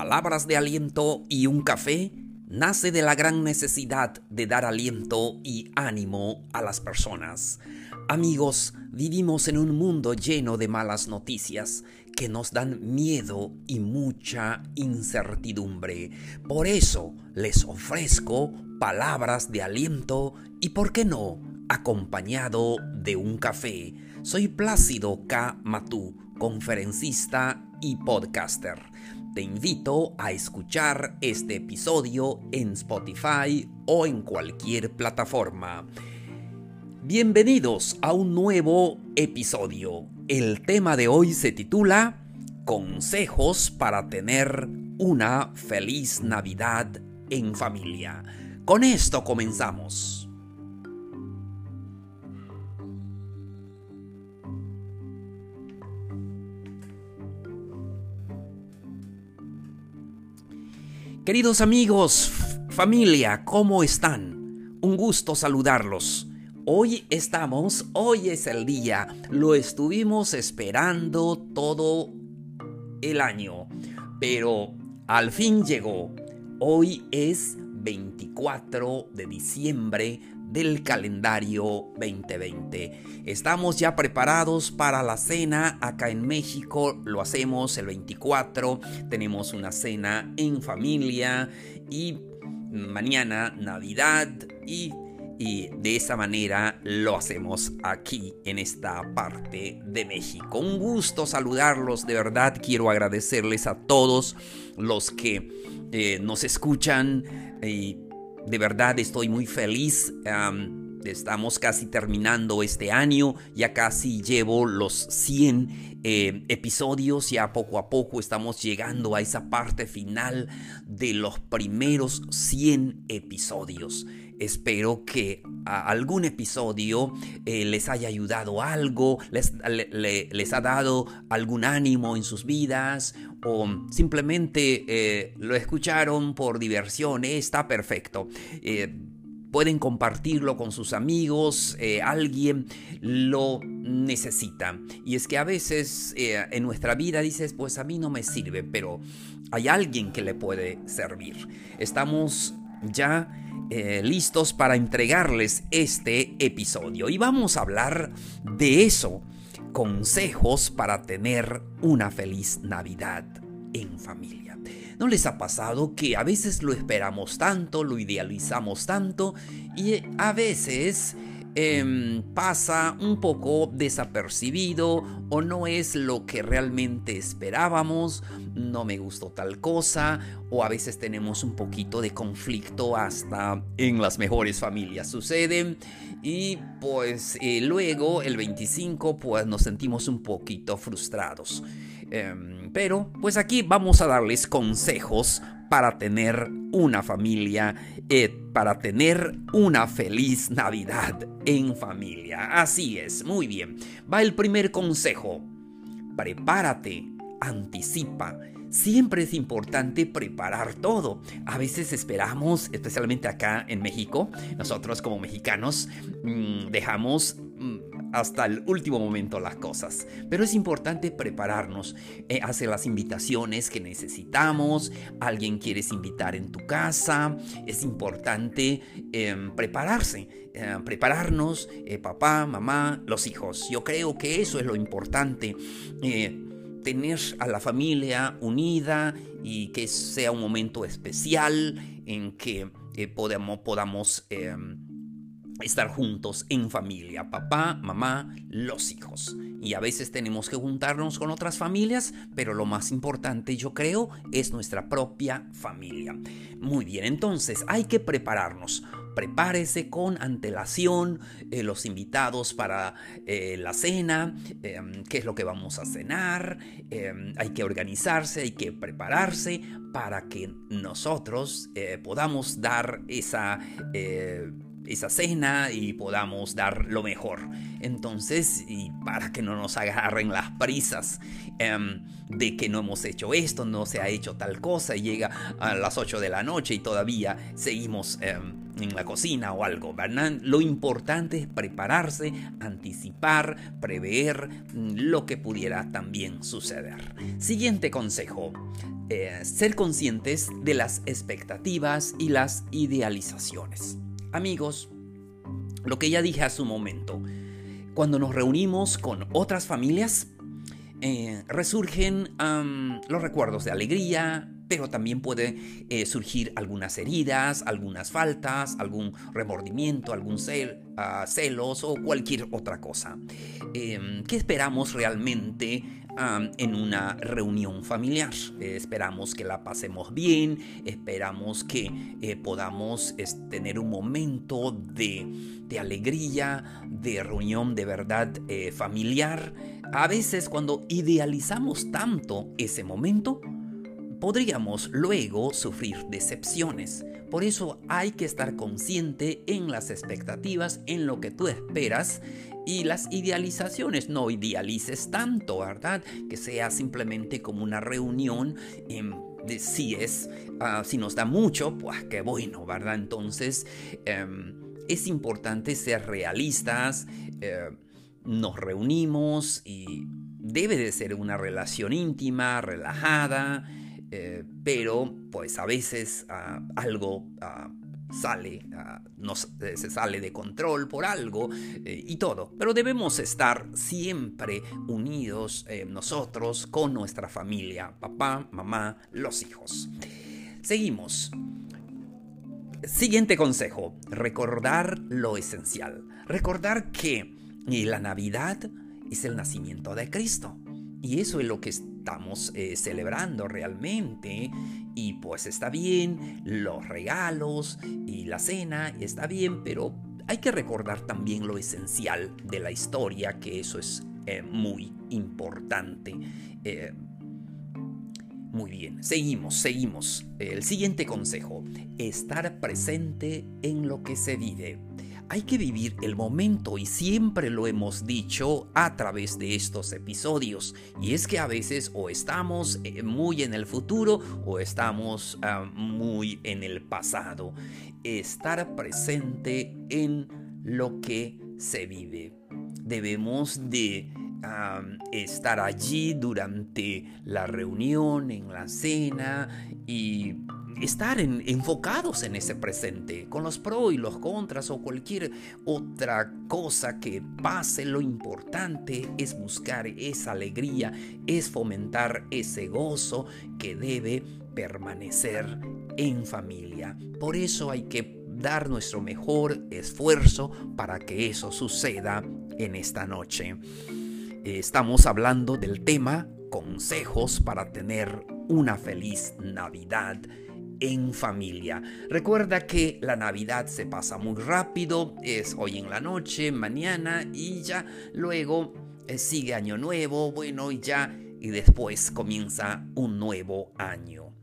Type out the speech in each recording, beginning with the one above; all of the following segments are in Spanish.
Palabras de aliento y un café nace de la gran necesidad de dar aliento y ánimo a las personas. Amigos, vivimos en un mundo lleno de malas noticias que nos dan miedo y mucha incertidumbre. Por eso les ofrezco palabras de aliento y, ¿por qué no?, acompañado de un café. Soy Plácido K. Matú, conferencista y podcaster. Te invito a escuchar este episodio en Spotify o en cualquier plataforma. Bienvenidos a un nuevo episodio. El tema de hoy se titula Consejos para tener una feliz Navidad en familia. Con esto comenzamos. Queridos amigos, familia, ¿cómo están? Un gusto saludarlos. Hoy estamos, hoy es el día, lo estuvimos esperando todo el año, pero al fin llegó. Hoy es 24 de diciembre del calendario 2020. Estamos ya preparados para la cena acá en México, lo hacemos el 24, tenemos una cena en familia y mañana Navidad y de esa manera lo hacemos aquí en esta parte de México. Un gusto saludarlos, de verdad quiero agradecerles a todos los que eh, nos escuchan y de verdad estoy muy feliz. estamos casi terminando este año, ya casi llevo los 100 eh, episodios, ya poco a poco estamos llegando a esa parte final de los primeros 100 episodios. Espero que algún episodio eh, les haya ayudado algo, les, les, ha dado algún ánimo en sus vidas o simplemente eh, lo escucharon por diversión. está perfecto. Eh, pueden compartirlo con sus amigos, alguien lo necesita. Y es que a veces en nuestra vida dices, pues a mí no me sirve, pero hay alguien que le puede servir. Estamos ya eh, listos para entregarles este episodio y vamos a hablar de eso, consejos para tener una feliz Navidad en familia. ¿No les ha pasado que a veces lo esperamos tanto, lo idealizamos tanto y a veces Em, pasa un poco desapercibido o no es lo que realmente esperábamos, no me gustó tal cosa o a veces tenemos un poquito de conflicto hasta en las mejores familias suceden y pues eh, luego el 25 pues nos sentimos un poquito frustrados. Em, pero pues aquí vamos a darles consejos para tener una familia, eh, para tener una feliz Navidad en familia. Así es, muy bien. Va el primer consejo. Prepárate, anticipa. Siempre es importante preparar todo. A veces esperamos, especialmente acá en México, nosotros como mexicanos mm, dejamos hasta el último momento las cosas. Pero es importante prepararnos, eh, hacer las invitaciones que necesitamos, alguien quieres invitar en tu casa, es importante em, prepararse, em, prepararnos, eh, papá, mamá, los hijos. Yo creo que eso es lo importante. Eh, tener a la familia unida y que sea un momento especial en que podamos, podamos em, estar juntos en familia, papá, mamá, los hijos. Y a veces tenemos que juntarnos con otras familias, pero lo más importante yo creo es nuestra propia familia. Muy bien, entonces hay que prepararnos. Prepárese con antelación eh, los invitados para eh, la cena, em, qué es lo que vamos a cenar, em, hay que organizarse, hay que prepararse para que nosotros eh, podamos dar esa esa cena y podamos dar lo mejor. Entonces, y para que no nos agarren las prisas em, de que no hemos hecho esto, no se ha hecho tal cosa y llega a las 8 de la noche y todavía seguimos em, en la cocina o algo, ¿verdad? Lo importante es prepararse, anticipar, prever mm, lo que pudiera también suceder. Siguiente consejo, eh, ser conscientes de las expectativas y las idealizaciones. Amigos, lo que ya dije hace un momento, cuando nos reunimos con otras familias, eh, resurgen los recuerdos de alegría, pero también puede eh, surgir algunas heridas, algunas faltas, algún remordimiento, algún ah, celos o cualquier otra cosa. Em, ¿Qué esperamos realmente en una reunión familiar? Eh, esperamos que la pasemos bien, esperamos que eh, podamos tener un momento de, de, alegría, de reunión de verdad familiar. A veces cuando idealizamos tanto ese momento, podríamos luego sufrir decepciones. Por eso hay que estar consciente en las expectativas, en lo que tú esperas y las idealizaciones. No idealices tanto, ¿verdad? Que sea simplemente como una reunión. si es, ah, si nos da mucho, pues qué bueno, ¿verdad? Entonces em, es importante ser realistas. Eh, nos reunimos y debe de ser una relación íntima, relajada, eh, pero pues a veces ah, algo ah, sale, ah, eh, se sale de control por algo eh, y todo. Pero debemos estar siempre unidos nosotros con nuestra familia, papá, mamá, los hijos. Seguimos. Siguiente consejo, recordar lo esencial. Recordar que la Navidad es el nacimiento de Cristo. Y eso es lo que estamos eh, celebrando realmente. Y pues está bien, los regalos y la cena está bien, pero hay que recordar también lo esencial de la historia, que eso es eh, muy importante. Eh, muy bien, seguimos, seguimos. El siguiente consejo, estar presente en lo que se vive hay que vivir el momento y siempre lo hemos dicho a través de estos episodios. Y es que a veces o estamos eh, muy en el futuro o estamos ah, muy en el pasado. Estar presente en lo que se vive. Debemos de ah, estar allí durante la reunión, en la cena y estar enfocados en ese presente, con los pros y los contras o cualquier otra cosa que pase, lo importante es buscar esa alegría, es fomentar ese gozo que debe permanecer en familia. Por eso hay que dar nuestro mejor esfuerzo para que eso suceda en esta noche. Estamos hablando del tema consejos para tener una feliz Navidad en familia. Recuerda que la Navidad se pasa muy rápido, es hoy en la noche, mañana y ya luego eh, sigue año nuevo, bueno y ya y después comienza un nuevo año.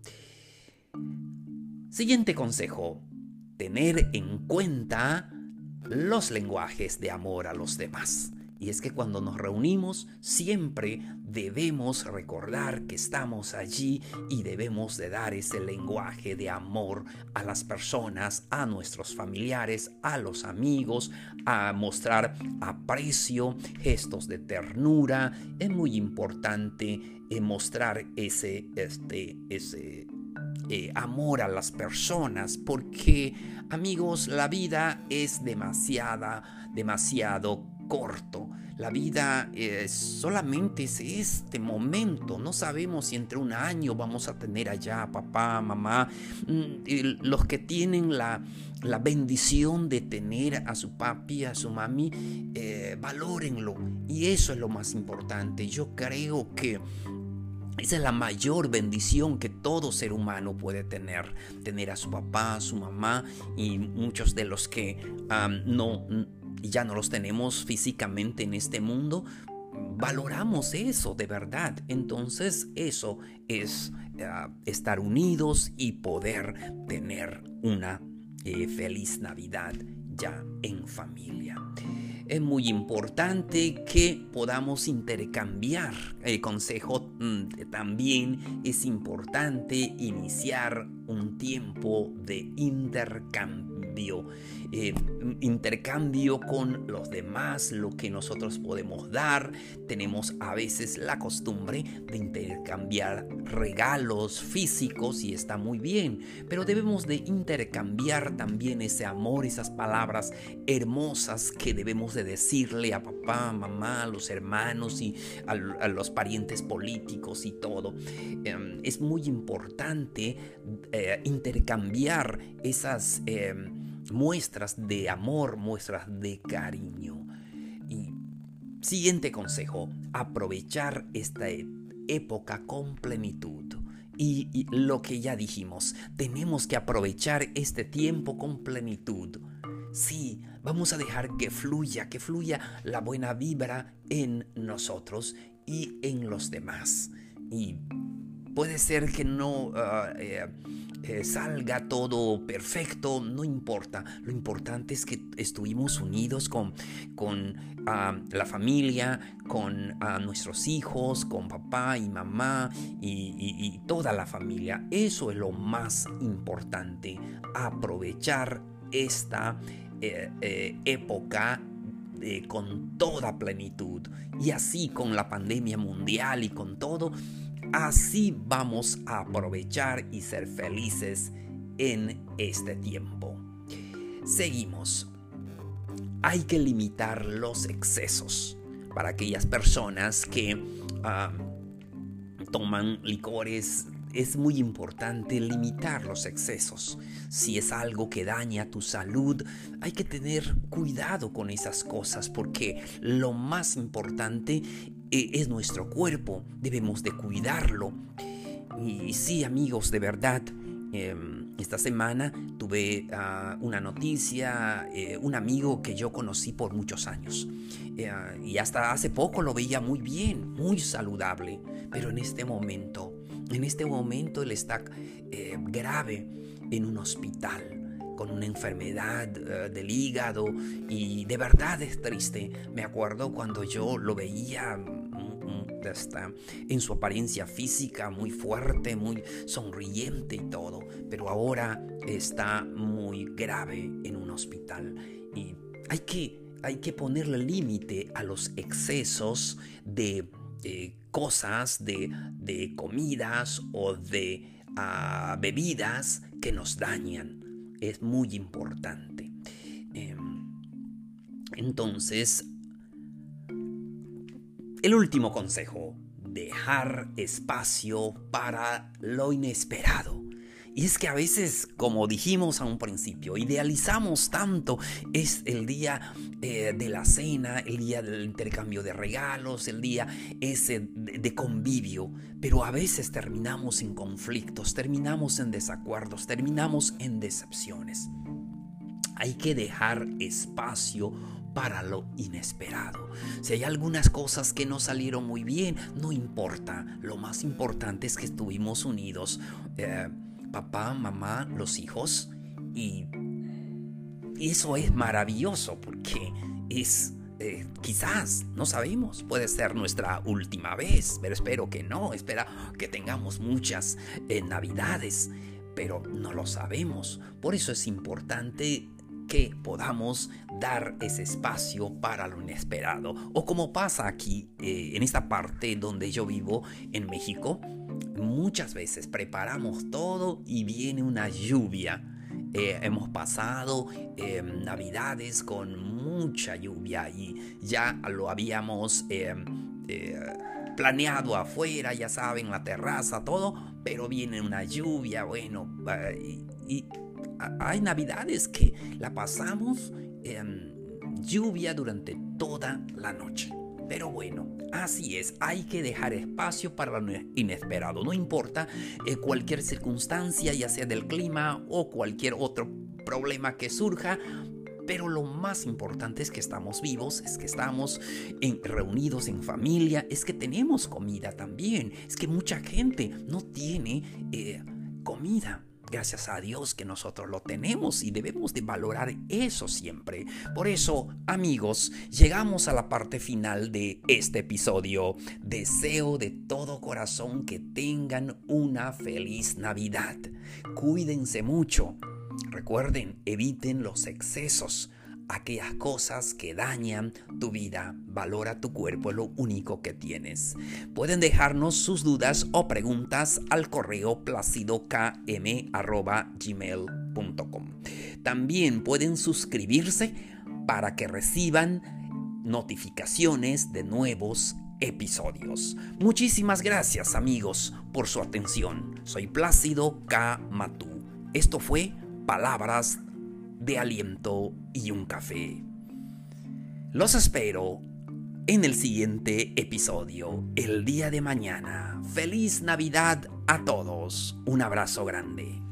Siguiente consejo, tener en cuenta los lenguajes de amor a los demás. Y es que cuando nos reunimos siempre debemos recordar que estamos allí y debemos de dar ese lenguaje de amor a las personas, a nuestros familiares, a los amigos, a mostrar aprecio, gestos de ternura. Es muy importante eh, mostrar ese, este, ese eh, amor a las personas porque amigos la vida es demasiada demasiado corto. La vida es solamente es este momento. No sabemos si entre un año vamos a tener allá papá, mamá. Mm, los que tienen la, la bendición de tener a su papi, a su mami, eh, valórenlo. Y eso es lo más importante. Yo creo que esa es la mayor bendición que todo ser humano puede tener. Tener a su papá, a su mamá y muchos de los que no y ya no los tenemos físicamente en este mundo, valoramos eso de verdad. Entonces eso es eh, estar unidos y poder tener una eh, feliz Navidad ya en familia. Es muy importante que podamos intercambiar el consejo. Mm, también es importante iniciar un tiempo de intercambio. Eh, intercambio con los demás, lo que nosotros podemos dar. Tenemos a veces la costumbre de intercambiar regalos físicos y está muy bien, pero debemos de intercambiar también ese amor, esas palabras hermosas que debemos de decirle a papá, mamá, a los hermanos y a, los parientes políticos y todo. Em, es muy importante intercambiar esas em, muestras de amor, muestras de cariño. Y siguiente consejo, aprovechar esta época con plenitud. y, lo que ya dijimos, tenemos que aprovechar este tiempo con plenitud. Sí, vamos a dejar que fluya, que fluya la buena vibra en nosotros y en los demás. Y puede ser que no ah, eh, eh, salga todo perfecto, no importa. Lo importante es que estuvimos unidos con, con ah, la familia, con ah, nuestros hijos, con papá y mamá y, toda la familia. Eso es lo más importante. Aprovechar esta eh, época con toda plenitud. Y así con la pandemia mundial y con todo, Así vamos a aprovechar y ser felices en este tiempo. Seguimos. Hay que limitar los excesos para aquellas personas que ah, toman licores. Es muy importante limitar los excesos. Si es algo que daña tu salud, hay que tener cuidado con esas cosas porque lo más importante es nuestro cuerpo, debemos de cuidarlo. Y sí, amigos, de verdad, em, esta semana tuve ah, una noticia, eh, un amigo que yo conocí por muchos años. Eh, y hasta hace poco lo veía muy bien, muy saludable. Pero en este momento, en este momento él está eh, grave en un hospital con una enfermedad del hígado y de verdad es triste. Me acuerdo cuando yo lo veía está en su apariencia física muy fuerte, muy sonriente y todo, pero ahora está muy grave en un hospital y hay que, hay que ponerle límite a los excesos de, cosas, de, de, comidas o de ah, bebidas que nos dañan. Es muy importante. Em, entonces, el último consejo, dejar espacio para lo inesperado. Y es que a veces, como dijimos a un principio, idealizamos tanto, es el día eh, de la cena, el día del intercambio de regalos, el día ese de, de convivio, pero a veces terminamos en conflictos, terminamos en desacuerdos, terminamos en decepciones. Hay que dejar espacio para lo inesperado. Si hay algunas cosas que no salieron muy bien, no importa. Lo más importante es que estuvimos unidos. Eh, papá, mamá, los hijos. Y, eso es maravilloso porque es... Eh, quizás, no sabemos, puede ser nuestra última vez, pero espero que no, espera que tengamos muchas eh, navidades, pero no lo sabemos. Por eso es importante que podamos dar ese espacio para lo inesperado. O como pasa aquí, eh, en esta parte donde yo vivo, en México, muchas veces preparamos todo y viene una lluvia. Eh, hemos pasado eh, navidades con mucha lluvia y ya lo habíamos planeado afuera, ya saben, la terraza, todo, pero viene una lluvia, bueno, y hay navidades que la pasamos en lluvia durante toda la noche. Pero bueno, así es, hay que dejar espacio para lo inesperado. No importa eh, cualquier circunstancia, ya sea del clima o cualquier otro problema que surja, pero lo más importante es que estamos vivos, es que estamos reunidos en familia, es que tenemos comida también, es que mucha gente no tiene eh, comida Gracias a Dios que nosotros lo tenemos y debemos de valorar eso siempre. Por eso, amigos, llegamos a la parte final de este episodio. Deseo de todo corazón que tengan una feliz Navidad. Cuídense mucho. Recuerden, eviten los excesos aquellas cosas que dañan tu vida. Valora tu cuerpo, es lo único que tienes. Pueden dejarnos sus dudas o preguntas al correo placidokm.gmail.com. También pueden suscribirse para que reciban notificaciones de nuevos episodios. Muchísimas gracias amigos por su atención. Soy Plácido K. Matú. Esto fue Palabras de aliento y un café. Los espero en el siguiente episodio, el día de mañana. Feliz Navidad a todos. Un abrazo grande.